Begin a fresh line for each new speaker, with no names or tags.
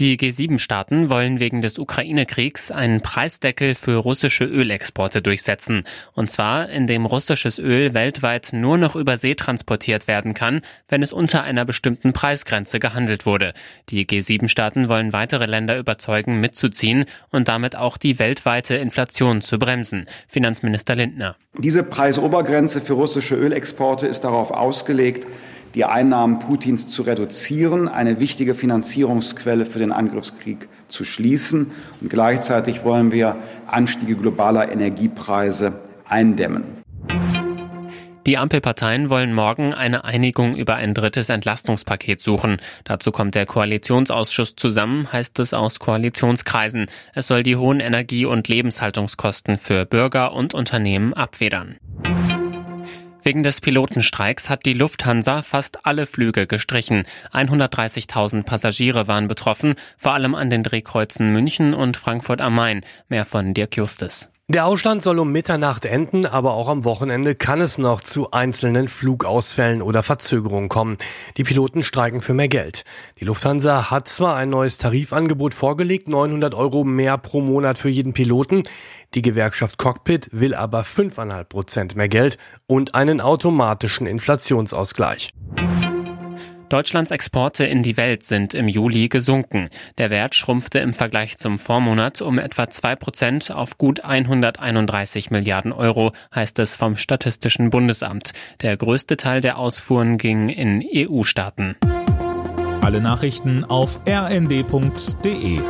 Die G7-Staaten wollen wegen des Ukraine-Kriegs einen Preisdeckel für russische Ölexporte durchsetzen. Und zwar, indem russisches Öl weltweit nur noch über See transportiert werden kann, wenn es unter einer bestimmten Preisgrenze gehandelt wurde. Die G7-Staaten wollen weitere Länder überzeugen, mitzuziehen und damit auch die weltweite Inflation zu bremsen. Finanzminister Lindner.
Diese Preisobergrenze für russische Ölexporte ist darauf ausgelegt, die Einnahmen Putins zu reduzieren, eine wichtige Finanzierungsquelle für den Angriffskrieg zu schließen. Und gleichzeitig wollen wir Anstiege globaler Energiepreise eindämmen.
Die Ampelparteien wollen morgen eine Einigung über ein drittes Entlastungspaket suchen. Dazu kommt der Koalitionsausschuss zusammen, heißt es aus Koalitionskreisen. Es soll die hohen Energie- und Lebenshaltungskosten für Bürger und Unternehmen abfedern. Wegen des Pilotenstreiks hat die Lufthansa fast alle Flüge gestrichen. 130.000 Passagiere waren betroffen, vor allem an den Drehkreuzen München und Frankfurt am Main. Mehr von Dirk Justis.
Der Ausstand soll um Mitternacht enden, aber auch am Wochenende kann es noch zu einzelnen Flugausfällen oder Verzögerungen kommen. Die Piloten streiken für mehr Geld. Die Lufthansa hat zwar ein neues Tarifangebot vorgelegt, 900 Euro mehr pro Monat für jeden Piloten. Die Gewerkschaft Cockpit will aber 5,5 Prozent mehr Geld und einen automatischen Inflationsausgleich.
Deutschlands Exporte in die Welt sind im Juli gesunken. Der Wert schrumpfte im Vergleich zum Vormonat um etwa 2 Prozent auf gut 131 Milliarden Euro, heißt es vom Statistischen Bundesamt. Der größte Teil der Ausfuhren ging in EU-Staaten.
Alle Nachrichten auf rnd.de